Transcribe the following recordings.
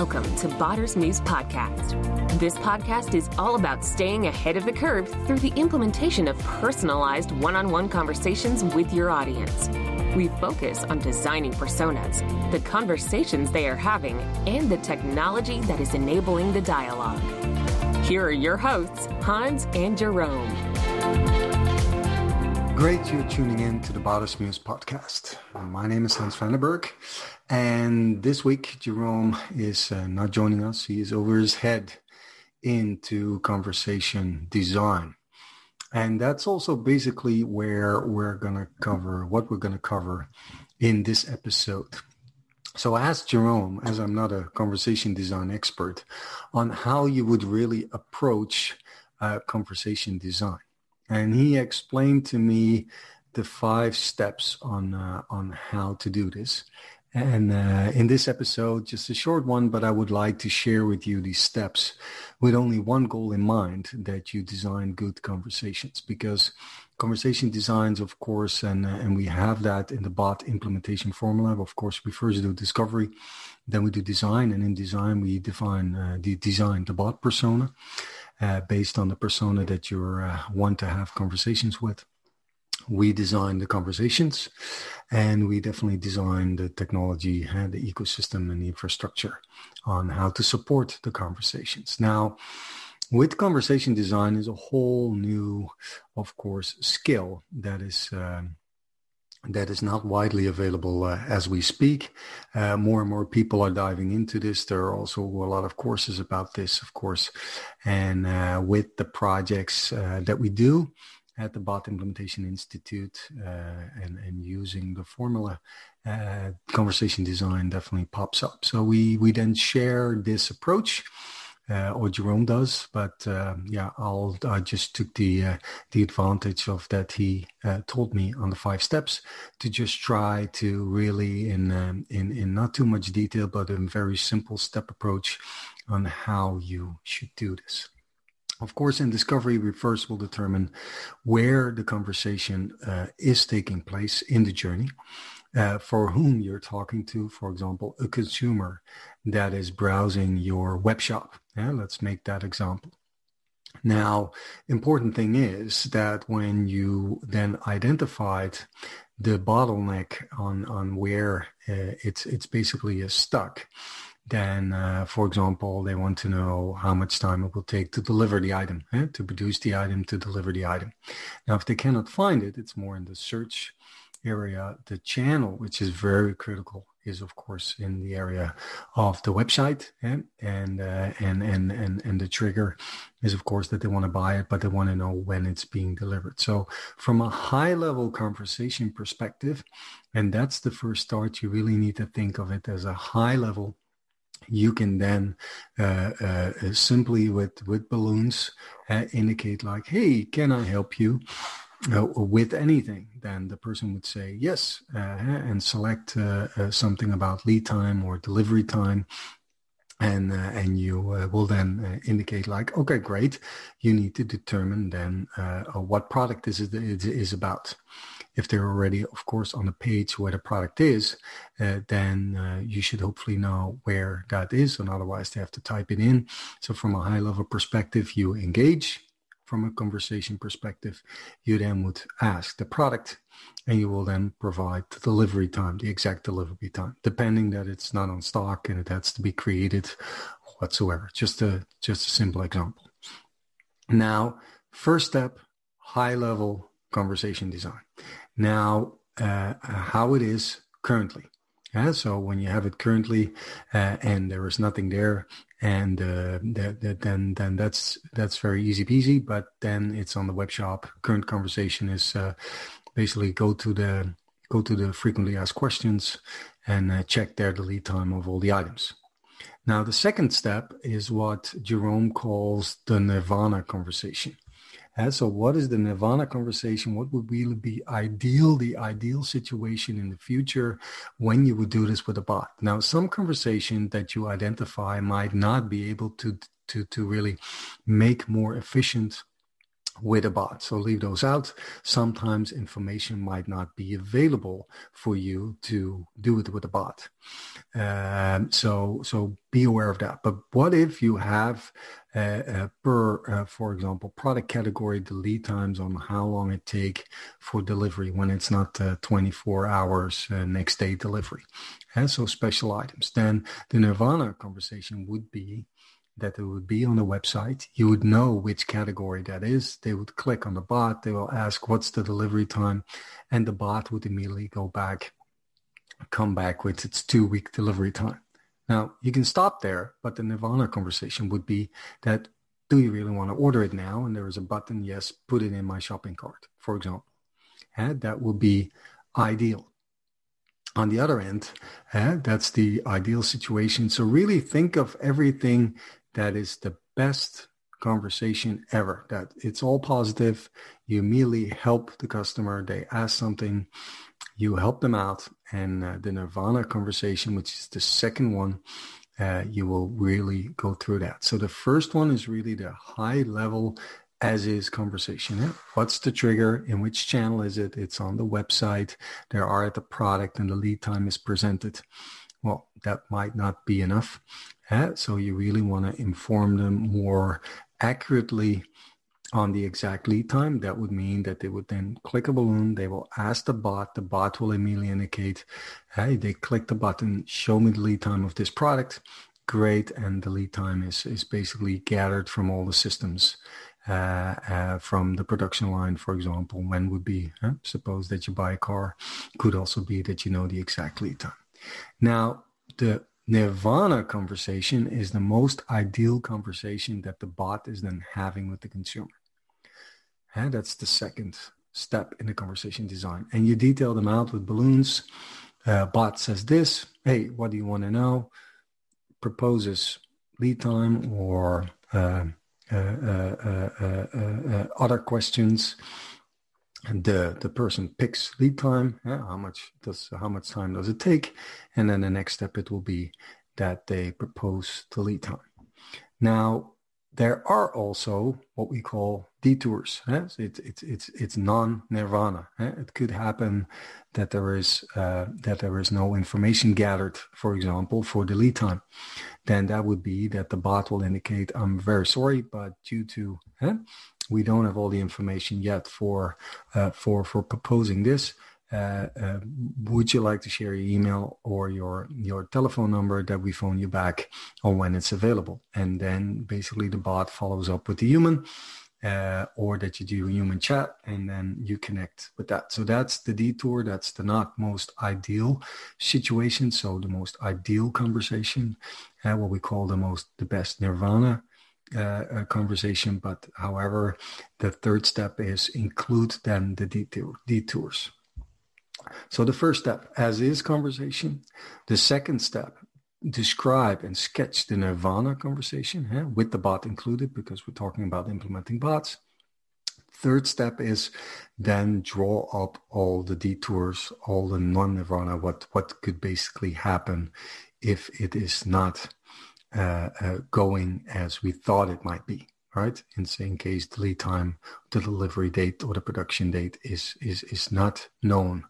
Welcome to Botter's Muse Podcast. This podcast is all about staying ahead of the curve through the implementation of personalized one on one conversations with your audience. We focus on designing personas, the conversations they are having, and the technology that is enabling the dialogue. Here are your hosts, Hans and Jerome. Great tuning in to the Botter's Muse podcast. My name is Hans Vandenberg, and this week Jerome is uh, not joining us. He is over his head into conversation design. And that's also basically where we're going to cover what we're going to cover in this episode. So I asked Jerome, as I'm not a conversation design expert, on how you would really approach uh, conversation design and he explained to me the five steps on uh, on how to do this. And uh, in this episode, just a short one, but I would like to share with you these steps with only one goal in mind, that you design good conversations because conversation designs, of course, and, uh, and we have that in the bot implementation formula. Of course, we first do discovery, then we do design, and in design, we define uh, the design the bot persona uh, based on the persona that you uh, want to have conversations with. We design the conversations and we definitely design the technology and the ecosystem and the infrastructure on how to support the conversations. Now, with conversation design is a whole new, of course, skill that is um, that is not widely available uh, as we speak. Uh, more and more people are diving into this. There are also a lot of courses about this, of course. And uh, with the projects uh, that we do at the Bot Implementation Institute uh, and, and using the formula, uh, conversation design definitely pops up. So we, we then share this approach uh, or Jerome does. But uh, yeah, I'll I just took the uh, the advantage of that he uh, told me on the five steps to just try to really in um, in in not too much detail, but a very simple step approach on how you should do this. Of course, in discovery, we first will determine where the conversation uh, is taking place in the journey uh, for whom you're talking to, for example, a consumer that is browsing your web shop. Yeah, let's make that example. Now, important thing is that when you then identified the bottleneck on on where uh, it's it's basically stuck, then uh, for example they want to know how much time it will take to deliver the item, eh? to produce the item, to deliver the item. Now, if they cannot find it, it's more in the search area, the channel, which is very critical, is of course in the area of the website, and and uh, and and and and the trigger is of course that they want to buy it, but they want to know when it's being delivered. So from a high level conversation perspective, and that's the first start. You really need to think of it as a high level you can then uh, uh, simply with with balloons uh, indicate like hey can i help you uh, with anything, then the person would say yes uh, and select uh, uh something about lead time or delivery time. And, uh, and you uh, will then indicate like, okay, great. You need to determine then what product is, is about. If they're already, of course, on the page where the product is, uh, then uh, you should hopefully know where that is. And otherwise they have to type it in. So from a high level perspective, you engage from a conversation perspective, you then would ask the product and you will then provide the delivery time, the exact delivery time, depending that it's not on stock and it has to be created whatsoever. Just a, just a simple example. Now, first step, high level conversation design. Now, uh, how it is currently. Yeah, so when you have it currently uh, and there is nothing there, and uh, that, that, then then that's that's very easy peasy. But then it's on the web shop. Current conversation is uh, basically go to the go to the frequently asked questions and uh, check there the lead time of all the items. Now the second step is what Jerome calls the Nirvana conversation. So what is the nirvana conversation? What would really be ideal, the ideal situation in the future when you would do this with a bot? Now, some conversation that you identify might not be able to, to, to really make more efficient with a bot. So leave those out. Sometimes information might not be available for you to do it with a bot. Um, so so be aware of that. But what if you have uh, uh, per, uh, for example, product category, the lead times on how long it take for delivery when it's not uh, 24 hours uh, next day delivery. And so special items. Then the Nirvana conversation would be that it would be on the website. You would know which category that is. They would click on the bot. They will ask, what's the delivery time? And the bot would immediately go back, come back with its two week delivery time. Now you can stop there, but the Nirvana conversation would be that, do you really want to order it now? And there is a button, yes, put it in my shopping cart, for example. And that would be ideal on the other end, uh, that's the ideal situation. So really think of everything that is the best conversation ever that it's all positive you immediately help the customer they ask something you help them out and uh, the nirvana conversation which is the second one uh, you will really go through that so the first one is really the high level as is conversation. What's the trigger? In which channel is it? It's on the website. There are at the product and the lead time is presented. Well, that might not be enough. So you really want to inform them more accurately on the exact lead time. That would mean that they would then click a balloon. They will ask the bot. The bot will immediately indicate, hey, they click the button, show me the lead time of this product. Great. And the lead time is, is basically gathered from all the systems. Uh, uh, from the production line, for example, when would be, huh? suppose that you buy a car, could also be that you know the exact lead time. Now, the nirvana conversation is the most ideal conversation that the bot is then having with the consumer. And that's the second step in the conversation design. And you detail them out with balloons. Uh, bot says this, hey, what do you want to know? Proposes lead time or uh, uh, uh, uh, other questions the the person picks lead time yeah, how much does how much time does it take and then the next step it will be that they propose the lead time now there are also what we call detours eh? it's it's it's it's non-nirvana eh? it could happen that there is uh, that there is no information gathered for example for the lead time then that would be that the bot will indicate i'm very sorry but due to? We don't have all the information yet for uh, for for proposing this. Uh, uh, would you like to share your email or your your telephone number that we phone you back or when it's available? And then basically the bot follows up with the human, uh, or that you do a human chat, and then you connect with that. So that's the detour. That's the not most ideal situation. So the most ideal conversation, uh, what we call the most the best nirvana uh, conversation. But however, the third step is include then the detour, detours. So the first step, as is conversation. The second step, describe and sketch the nirvana conversation yeah, with the bot included because we're talking about implementing bots. Third step is then draw up all the detours, all the non-nirvana, what, what could basically happen if it is not going as we thought it might be, right? In, in case the lead time, the delivery date or the production date is, is, is not known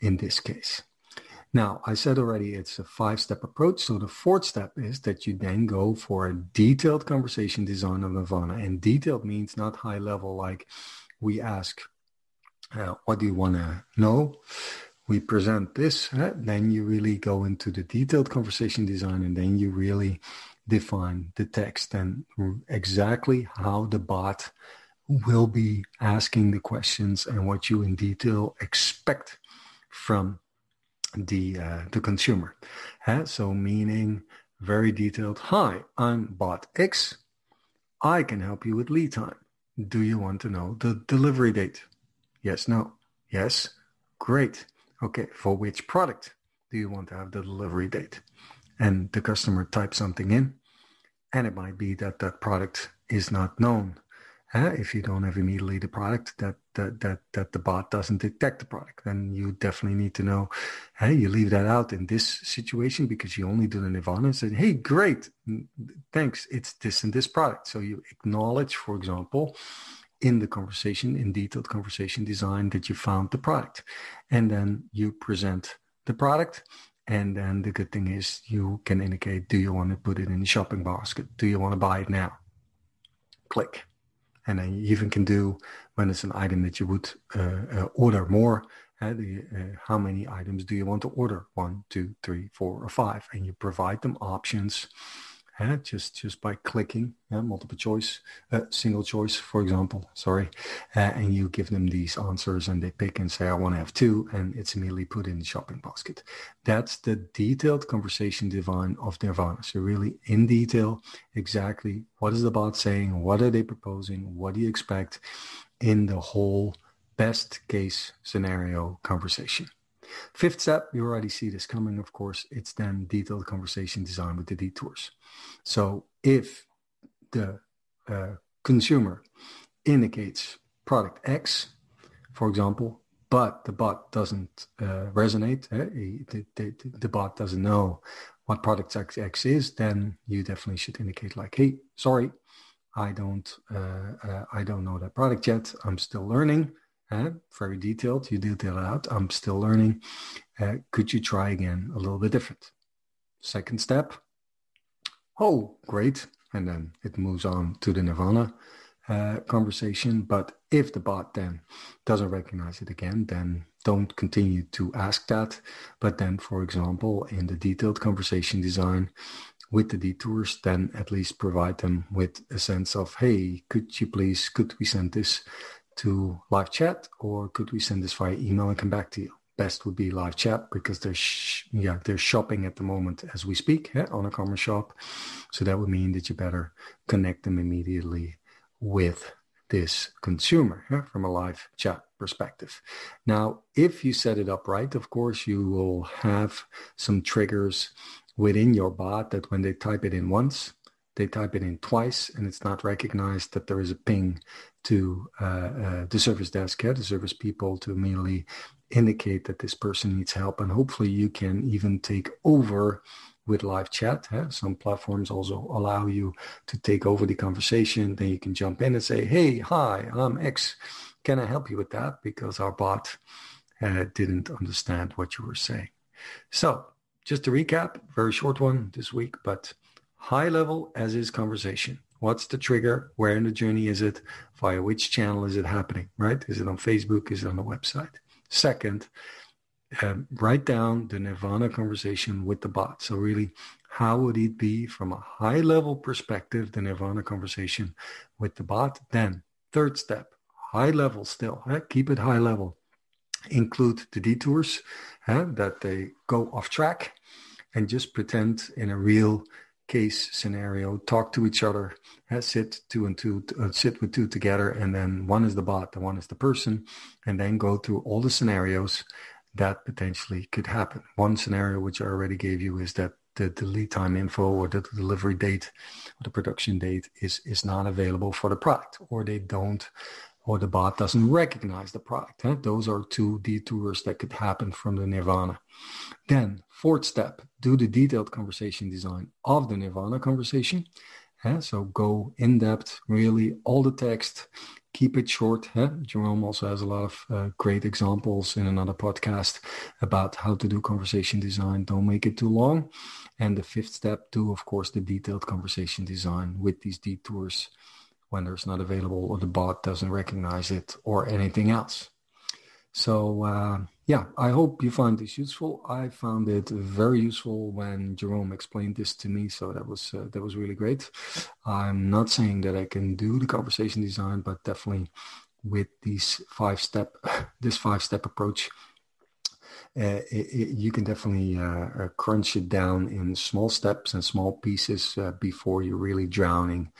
in this case. Now, I said already it's a five-step approach. So the fourth step is that you then go for a detailed conversation design of Nirvana. And detailed means not high level like we ask, uh, what do you want to know? We present this, then you really go into the detailed conversation design and then you really define the text and exactly how the bot will be asking the questions and what you in detail expect from the uh, the consumer. So meaning very detailed. Hi, I'm bot X. I can help you with lead time. Do you want to know the delivery date? Yes, no. Yes, great. Okay, for which product do you want to have the delivery date? And the customer types something in, and it might be that that product is not known. Uh, if you don't have immediately the product that, that that that the bot doesn't detect the product, then you definitely need to know. Hey, you leave that out in this situation because you only do the Nirvana and say, "Hey, great, thanks, it's this and this product." So you acknowledge, for example, in the conversation, in detailed conversation design, that you found the product. And then you present the product. And then the good thing is you can indicate, do you want to put it in the shopping basket? Do you want to buy it now? Click. And then you even can do when it's an item that you would uh, uh, order more. Uh, the, uh, how many items do you want to order? One, two, three, four, or five, and you provide them options uh, just just by clicking uh, multiple choice, uh, single choice, for example, sorry, uh, and you give them these answers and they pick and say, I want to have two, and it's immediately put in the shopping basket. That's the detailed conversation divine of Nirvana. So really in detail, exactly what is the bot saying? What are they proposing? What do you expect in the whole best case scenario conversation? Fifth step, you already see this coming, of course, it's then detailed conversation design with the detours. So if the uh, consumer indicates product X, for example, but the bot doesn't uh, resonate, uh, the, the, the, bot doesn't know what product X, X is, then you definitely should indicate like, hey, sorry, I don't, uh, uh, I don't know that product yet. I'm still learning uh, very detailed. You detail it out. I'm still learning. Uh, could you try again a little bit different? Second step. Oh, great. And then it moves on to the Nirvana uh, conversation. But if the bot then doesn't recognize it again, then don't continue to ask that. But then, for example, in the detailed conversation design with the detours, then at least provide them with a sense of, hey, could you please, could we send this to live chat or could we send this via email and come back to you? Best would be live chat because they're sh- yeah they're shopping at the moment as we speak yeah, on a commerce shop, so that would mean that you better connect them immediately with this consumer yeah, from a live chat perspective. Now, if you set it up right, of course, you will have some triggers within your bot that when they type it in once, they type it in twice and it's not recognized that there is a ping to uh, uh, the service desk, yeah, the service people to immediately indicate that this person needs help. And hopefully you can even take over with live chat. Some platforms also allow you to take over the conversation. Then you can jump in and say, hey, hi, I'm X. Can I help you with that? Because our bot uh, didn't understand what you were saying. So just to recap, very short one this week, but high level as is conversation. What's the trigger? Where in the journey is it? Via which channel is it happening, right? Is it on Facebook? Is it on the website? Second, um, write down the Nirvana conversation with the bot. So really, how would it be from a high level perspective, the Nirvana conversation with the bot? Then third step, high level still, eh? keep it high level. Include the detours eh? that they go off track and just pretend in a real case scenario, talk to each other, sit two and two, uh, sit with two together, and then one is the bot and one is the person, and then go through all the scenarios that potentially could happen. One scenario which I already gave you is that the, the lead time info or the delivery date or the production date is is not available for the product, or they don't or the bot doesn't recognize the product. Huh? Those are two detours that could happen from the Nirvana. Then, fourth step, do the detailed conversation design of the Nirvana conversation. Huh? So go in depth, really, all the text, keep it short. Huh? Jerome also has a lot of uh, great examples in another podcast about how to do conversation design. Don't make it too long. And the fifth step, do, of course, the detailed conversation design with these detours there's not available or the bot doesn't recognize it or anything else. So uh, yeah, I hope you find this useful. I found it very useful when Jerome explained this to me, so that was uh, that was really great. I'm not saying that I can do the conversation design, but definitely with these five step this five step approach, uh, it, it, you can definitely uh, uh, crunch it down in small steps and small pieces uh, before you're really drowning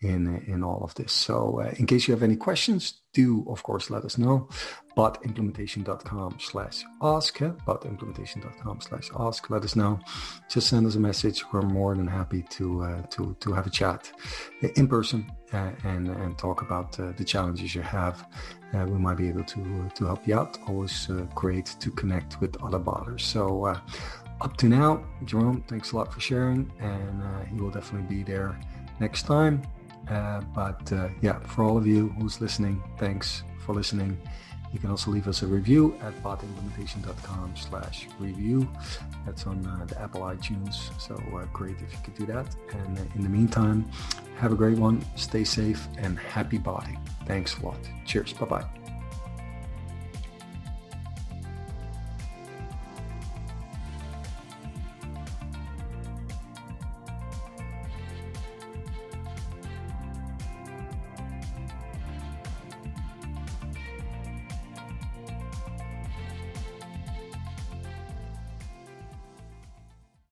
in in all of this. So uh, in case you have any questions, do of course let us know. But botimplementation.com slash ask, eh? botimplementation.com slash ask. Let us know. Just send us a message. We're more than happy to uh, to to have a chat in person uh, and and talk about uh, the challenges you have. Uh, we might be able to to help you out. Always uh, great to connect with other botters. So up to now, Jerome, thanks a lot for sharing, and he will definitely be there next time Uh, but uh, yeah, for all of you who's listening, thanks for listening. You can also leave us a review at botimplementation.com slash review. That's on uh, the Apple iTunes. So uh, great if you could do that. And uh, in the meantime, have a great one. Stay safe and happy botting. Thanks a lot. Cheers. Bye-bye.